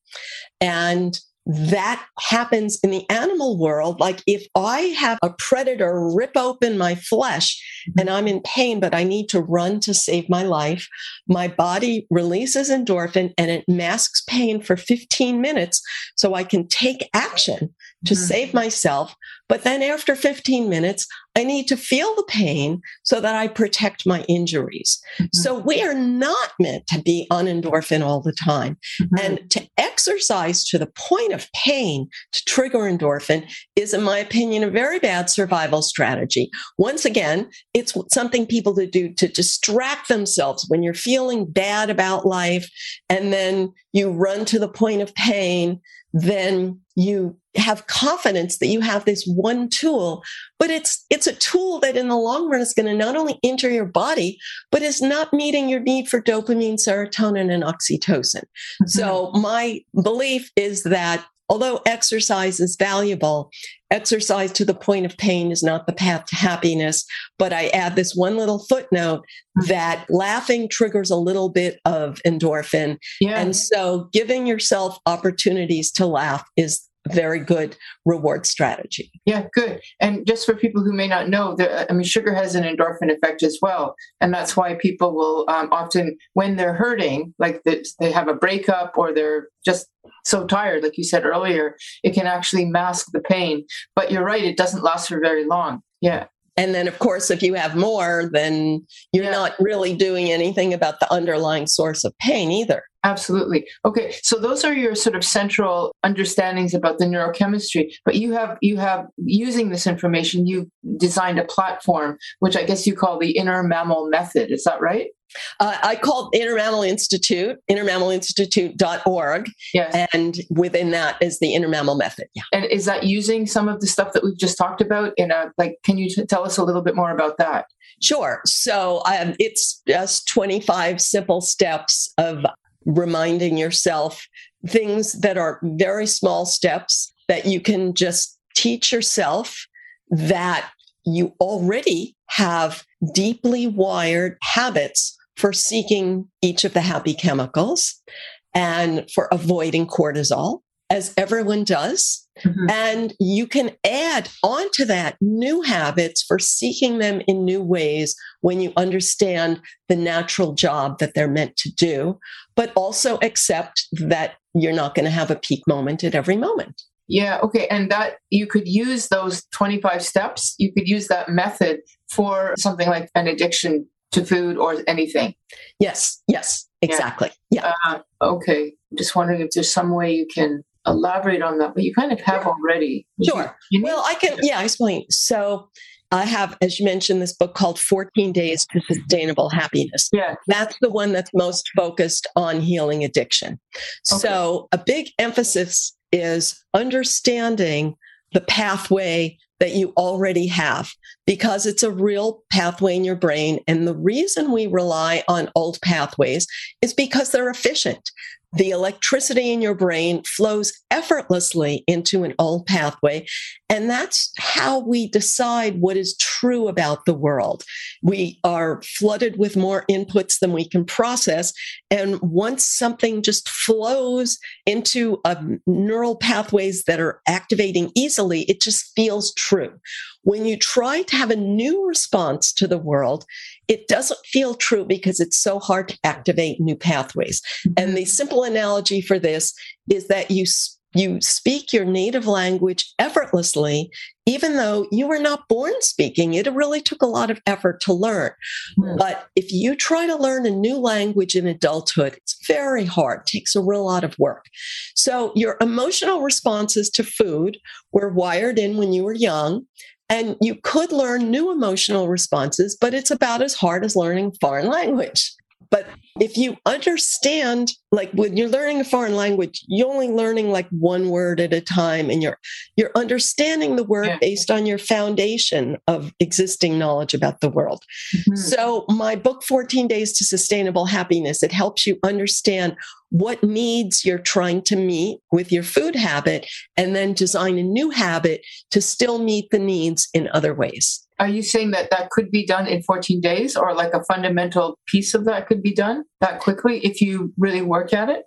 And that happens in the animal world. Like if I have a predator rip open my flesh mm-hmm. and I'm in pain, but I need to run to save my life, my body releases endorphin and it masks pain for 15 minutes so I can take action to mm-hmm. save myself. But then after 15 minutes, I need to feel the pain so that I protect my injuries. Mm-hmm. So we are not meant to be on endorphin all the time. Mm-hmm. And to exercise to the point of pain to trigger endorphin is, in my opinion, a very bad survival strategy. Once again, it's something people to do to distract themselves when you're feeling bad about life and then you run to the point of pain then you have confidence that you have this one tool but it's it's a tool that in the long run is going to not only injure your body but is not meeting your need for dopamine serotonin and oxytocin mm-hmm. so my belief is that although exercise is valuable exercise to the point of pain is not the path to happiness but i add this one little footnote mm-hmm. that laughing triggers a little bit of endorphin yeah. and so giving yourself opportunities to laugh is very good reward strategy. Yeah, good. And just for people who may not know, I mean, sugar has an endorphin effect as well, and that's why people will um, often, when they're hurting, like they have a breakup or they're just so tired, like you said earlier, it can actually mask the pain. But you're right; it doesn't last for very long. Yeah. And then, of course, if you have more, then you're Yeah. not really doing anything about the underlying source of pain either. Absolutely. Okay, so those are your sort of central understandings about the neurochemistry. But you have you have using this information, you've designed a platform which I guess you call the inner mammal method. Is that right? Uh, I call Inner Mammal Institute, innermammalinstitute.org, Yes. and within that is the Inner Mammal Method. Yeah. And is that using some of the stuff that we've just talked about in a like? Can you t- tell us a little bit more about that? Sure. So um, it's just 25 simple steps of reminding yourself things that are very small steps that you can just teach yourself that you already have deeply wired habits for seeking each of the happy chemicals and for avoiding cortisol, as everyone does. Mhm. And you can add onto that new habits for seeking them in new ways when you understand the natural job that they're meant to do, but also accept that you're not going to have a peak moment at every moment. Yeah, okay. And that you could use those 25 steps, you could use that method for something like an addiction to food or anything. Yes, yes, exactly. Yeah. Uh, okay. Just wondering if there's some way you can elaborate on that, but you kind of have already. Sure. You Well, I can, yeah, I explain. So I have, as you mentioned, this book called 14 Days to Sustainable Happiness. yeah. That's the one that's most focused on healing addiction. Okay. So, a big emphasis is understanding the pathway that you already have because it's a real pathway in your brain. And the reason we rely on old pathways is because they're efficient. The electricity in your brain flows effortlessly into an old pathway. And that's how we decide what is true about the world. We are flooded with more inputs than we can process. And once something just flows into uh, neural pathways that are activating easily, it just feels true. When you try to have a new response to the world, it doesn't feel true because it's so hard to activate new pathways. And the simple analogy for this is that you you speak your native language effortlessly, even though you were not born speaking. It really took a lot of effort to learn. Hmm. But if you try to learn a new language in adulthood, it's very hard, it takes a real lot of work. So your emotional responses to food were wired in when you were young. And you could learn new emotional responses, but it's about as hard as learning foreign language. But if you understand, like when you're learning a foreign language, you're only learning like one word at a time, and you're you're understanding the word Yeah. based on your foundation of existing knowledge about the world. Mhm. So my book 14 Days to Sustainable Happiness, it helps you understand what needs you're trying to meet with your food habit and then design a new habit to still meet the needs in other ways. Are you saying that that could be done in 14 days or like a fundamental piece of that could be done that quickly if you really work at it?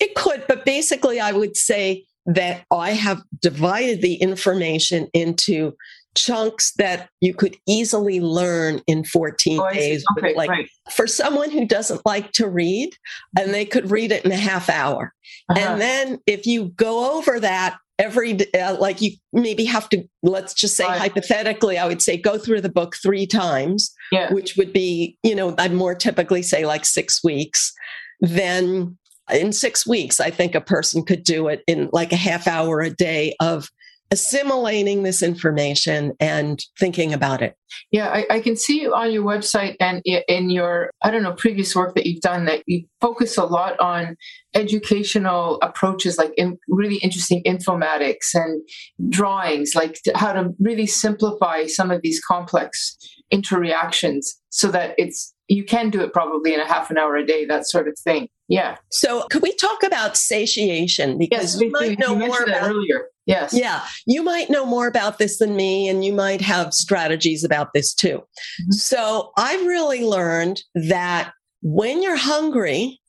It could, but basically I would say that I have divided the information into chunks that you could easily learn in 14 Oh, days Okay, like right. for someone who doesn't like to read and they could read it in a half hour Uh-huh. And then if you go over that every, uh, like you maybe have to, let's just say Right. hypothetically, I would say go through the book three times, yeah. which would be, you know, I'd more typically say like six weeks. Then in six weeks, I think a person could do it in like a half hour a day of assimilating this information and thinking about it. Yeah, I, I can see on your website and in your, I don't know, previous work that you've done that you focus a lot on educational approaches, like in really interesting informatics and drawings, like to- how to really simplify some of these complex interreactions so that it's, you can do it probably in a half an hour a day, that sort of thing. Yeah. So could we talk about satiation? Because Yes, you might know you more about earlier. Yes. Yeah, you might know more about this than me, and you might have strategies about this too. Mhm. So, I've really learned that when you're hungry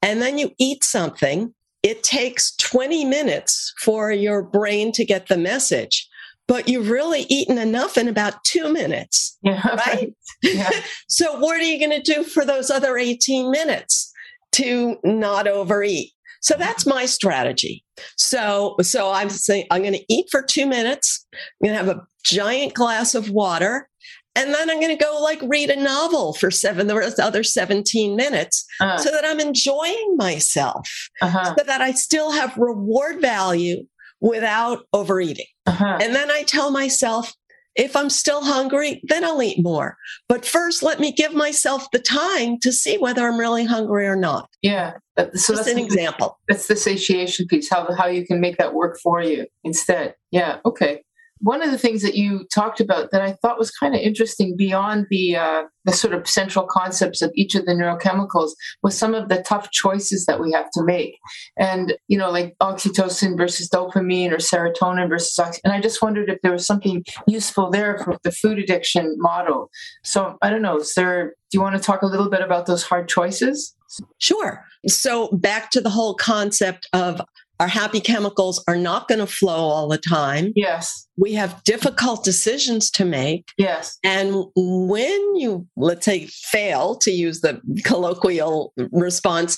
and then you eat something, it takes 20 minutes for your brain to get the message, but you've really eaten enough in about two minutes. [LAUGHS] Yeah. Right? Yeah. [LAUGHS] So, what are you going to do for those other 18 minutes to not overeat? So that's my strategy. So, so I'm saying I'm going to eat for two minutes. I'm going to have a giant glass of water, and then I'm going to go like read a novel for seven, the other 17 minutes uh-huh. so that I'm enjoying myself, uh-huh. so that I still have reward value without overeating. Uh-huh. And then I tell myself, if I'm still hungry, then I'll eat more. But first, let me give myself the time to see whether I'm really hungry or not. Yeah. So Just that's an the, example. That's the satiation piece, how, how you can make that work for you instead. Yeah. Okay one of the things that you talked about that I thought was kind of interesting beyond the uh, the sort of central concepts of each of the neurochemicals was some of the tough choices that we have to make, and you know, like oxytocin versus dopamine or serotonin versus oxy. And I just wondered if there was something useful there for the food addiction model. So I don't know. Is there? Do you want to talk a little bit about those hard choices? Sure. So back to the whole concept of our happy chemicals are not going to flow all the time. Yes. We have difficult decisions to make. Yes. And when you, let's say, fail to use the colloquial response,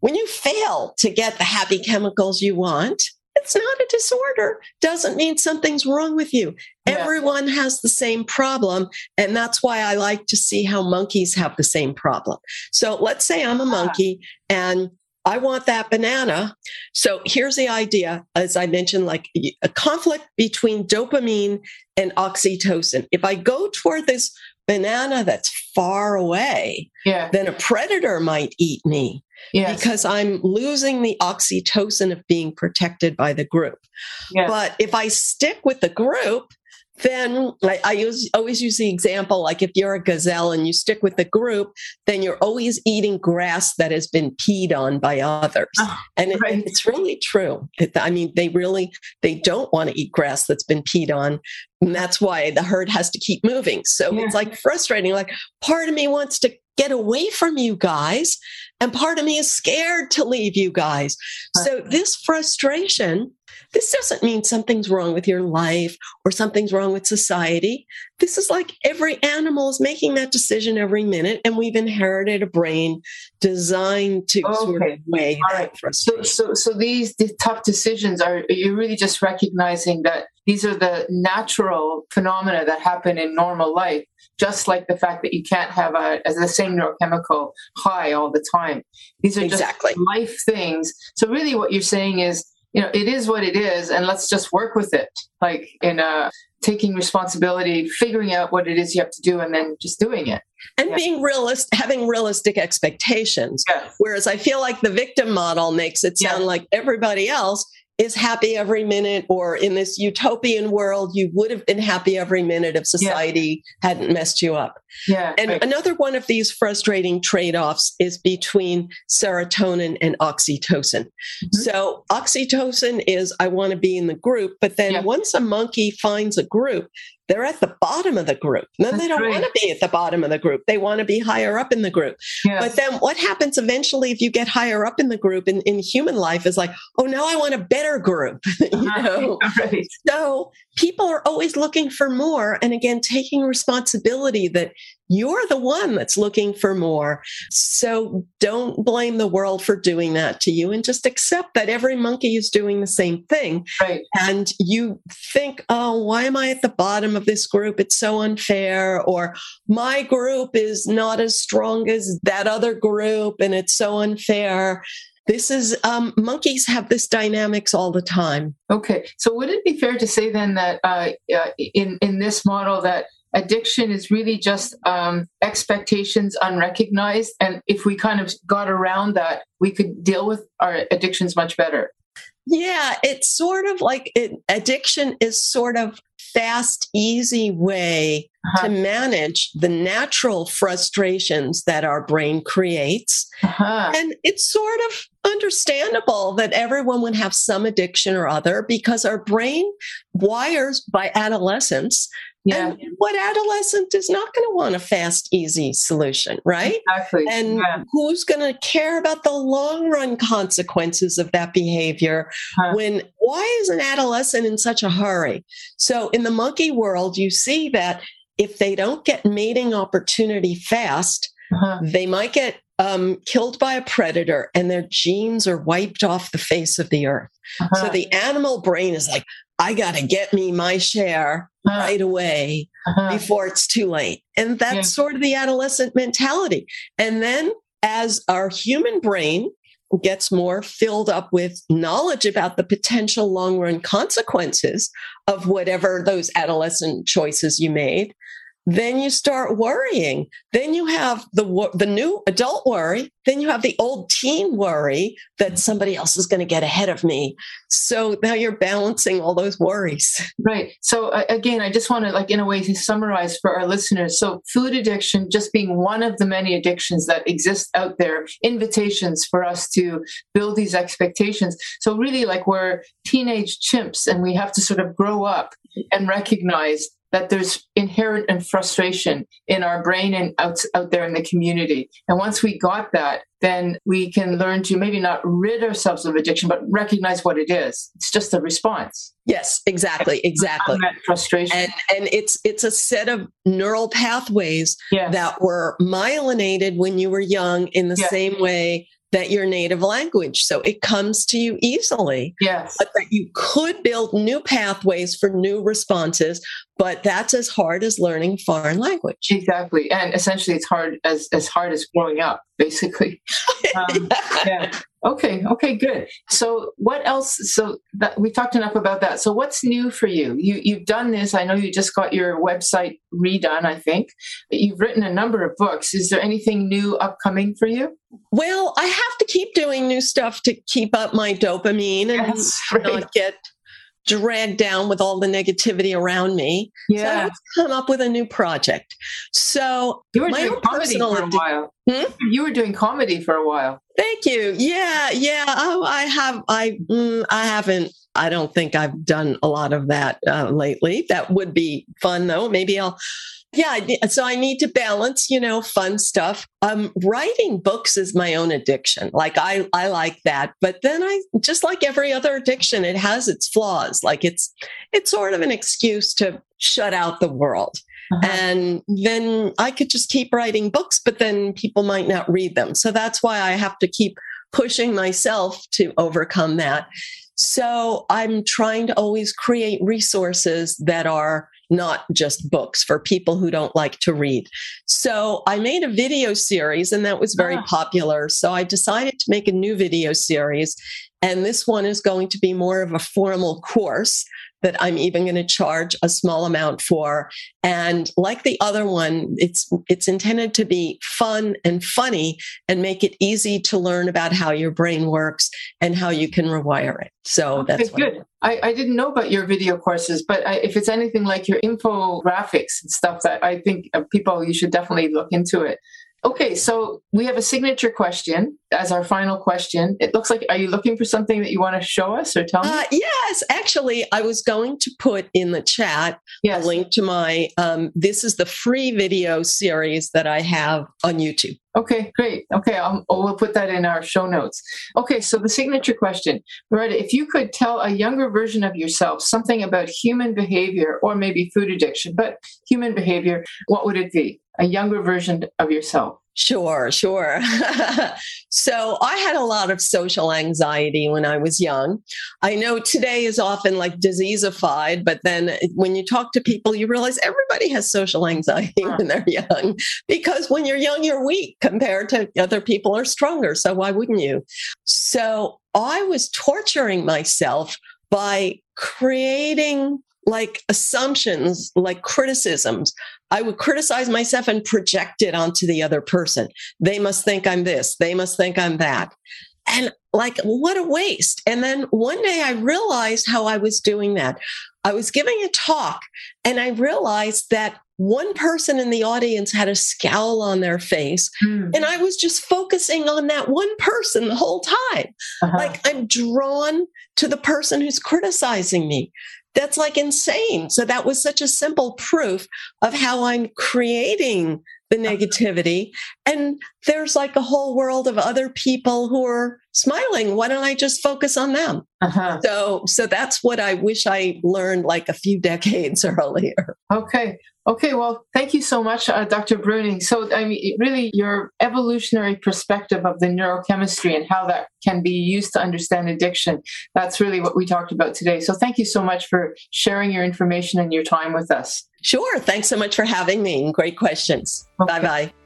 when you fail to get the happy chemicals you want, it's not a disorder. Doesn't mean something's wrong with you. Yeah. Everyone has the same problem. And that's why I like to see how monkeys have the same problem. So let's say I'm a ah. monkey and I want that banana. So here's the idea, as I mentioned, like a conflict between dopamine and oxytocin. If I go toward this banana that's far away, yeah. then a predator might eat me. Yes. Because I'm losing the oxytocin of being protected by the group. Yes. But if I stick with the group, then I, I use, always use the example like if you're a gazelle and you stick with the group, then you're always eating grass that has been peed on by others. Oh, and it, right. it's really true. I mean, they really they don't want to eat grass that's been peed on. And that's why the herd has to keep moving. So yeah. it's like frustrating. Like part of me wants to get away from you guys, and part of me is scared to leave you guys. So this frustration this doesn't mean something's wrong with your life or something's wrong with society. This is like every animal is making that decision every minute, and we've inherited a brain designed to okay. sort of weigh right. that So, so, so these, these tough decisions are you're really just recognizing that these are the natural phenomena that happen in normal life just like the fact that you can't have a as the same neurochemical high all the time. These are exactly. just life things. So really what you're saying is you know it is what it is and let's just work with it like in uh taking responsibility figuring out what it is you have to do and then just doing it and yeah. being realist having realistic expectations yes. whereas i feel like the victim model makes it sound yes. like everybody else is happy every minute, or in this utopian world, you would have been happy every minute if society yeah. hadn't messed you up. Yeah. And right. another one of these frustrating trade offs is between serotonin and oxytocin. Mm-hmm. So, oxytocin is I want to be in the group, but then yeah. once a monkey finds a group, they're at the bottom of the group. then That's they don't want to be at the bottom of the group. They want to be higher up in the group. Yes. But then what happens eventually if you get higher up in the group in, in human life is like, oh, now I want a better group. [LAUGHS] you uh-huh. [LAUGHS] know? Right. So people are always looking for more. And again, taking responsibility that you're the one that's looking for more. So don't blame the world for doing that to you and just accept that every monkey is doing the same thing. Right. And you think, oh, why am I at the bottom of this group? It's so unfair. Or my group is not as strong as that other group and it's so unfair this is um, monkeys have this dynamics all the time okay so would it be fair to say then that uh, uh, in in this model that addiction is really just um, expectations unrecognized. And if we kind of got around that, we could deal with our addictions much better. Yeah, it's sort of like it, addiction is sort of fast, easy way uh-huh. to manage the natural frustrations that our brain creates. Uh-huh. And it's sort of understandable that everyone would have some addiction or other because our brain wires by adolescence yeah. And what adolescent is not going to want a fast, easy solution, right? Exactly. And yeah. who's going to care about the long run consequences of that behavior huh. when why is an adolescent in such a hurry? So in the monkey world, you see that if they don't get mating opportunity fast, uh-huh. they might get um, killed by a predator and their genes are wiped off the face of the earth. Uh-huh. So the animal brain is like, I got to get me my share right away. uh-huh. before it's too late. And that's yeah. sort of the adolescent mentality. And then as our human brain gets more filled up with knowledge about the potential long run consequences of whatever those adolescent choices you made, then you start worrying. Then you have the the new adult worry. Then you have the old teen worry that somebody else is going to get ahead of me. So now you're balancing all those worries. Right. So again, I just want to like in a way to summarize for our listeners. So food addiction just being one of the many addictions that exist out there, invitations for us to build these expectations. So really like we're teenage chimps and we have to sort of grow up and recognize that there's inherent and frustration in our brain and out, out there in the community. And once we got that, then we can learn to maybe not rid ourselves of addiction, but recognize what it is. It's just a response. Yes, exactly, exactly. That frustration, and and it's it's a set of neural pathways yes. that were myelinated when you were young in the yes. same way that your native language. So it comes to you easily. Yes. But that you could build new pathways for new responses, but that's as hard as learning foreign language. Exactly. And essentially it's hard as as hard as growing up, basically. [LAUGHS] Um, yeah. Okay. Okay. Good. So, what else? So that we talked enough about that. So, what's new for you? You you've done this. I know you just got your website redone. I think you've written a number of books. Is there anything new upcoming for you? Well, I have to keep doing new stuff to keep up my dopamine and yes, [LAUGHS] right. not get dragged down with all the negativity around me. Yeah. So I come up with a new project. So you were doing comedy for a while. Hmm? You were doing comedy for a while. Thank you. Yeah, yeah. Oh, I have. I mm, I haven't. I don't think I've done a lot of that uh, lately. That would be fun though. Maybe I'll yeah so i need to balance you know fun stuff. Um writing books is my own addiction. Like i i like that but then i just like every other addiction it has its flaws. Like it's it's sort of an excuse to shut out the world. Uh-huh. and then i could just keep writing books but then people might not read them. So that's why i have to keep pushing myself to overcome that. So i'm trying to always create resources that are not just books for people who don't like to read. So I made a video series and that was very ah. popular. So I decided to make a new video series. And this one is going to be more of a formal course that I'm even going to charge a small amount for. And like the other one, it's it's intended to be fun and funny and make it easy to learn about how your brain works and how you can rewire it. So okay, that's good. I, I, didn't know about your video courses, but I, if it's anything like your infographics and stuff, that I think uh, people you should definitely look into it. Okay, so we have a signature question as our final question. It looks like, are you looking for something that you want to show us or tell me? Uh, yes, actually, I was going to put in the chat yes. a link to my, um, this is the free video series that I have on YouTube. Okay, great. Okay, I'll, we'll put that in our show notes. Okay, so the signature question, Loretta, if you could tell a younger version of yourself something about human behavior or maybe food addiction, but human behavior, what would it be? A younger version of yourself. Sure, sure. [LAUGHS] so I had a lot of social anxiety when I was young. I know today is often like diseaseified, but then when you talk to people, you realize everybody has social anxiety when they're young because when you're young, you're weak compared to other people are stronger. So why wouldn't you? So I was torturing myself by creating like assumptions, like criticisms. I would criticize myself and project it onto the other person. They must think I'm this, they must think I'm that. And like, what a waste. And then one day I realized how I was doing that. I was giving a talk and I realized that one person in the audience had a scowl on their face. Mm. And I was just focusing on that one person the whole time. Uh-huh. Like I'm drawn to the person who's criticizing me. That's like insane. So that was such a simple proof of how I'm creating the uh-huh. negativity. And there's like a whole world of other people who are smiling. Why don't i just focus on them? Uh-huh. so so that's what i wish i learned like a few [LAUGHS] decades earlier. Okay. Okay well thank you so much uh, dr Breuning. So i mean really your evolutionary perspective of the neurochemistry and how that can be used to understand addiction that's really what we talked about today. So thank you so much for sharing your information and your time with us. Sure. Thanks so much for having me great questions. Okay. bye bye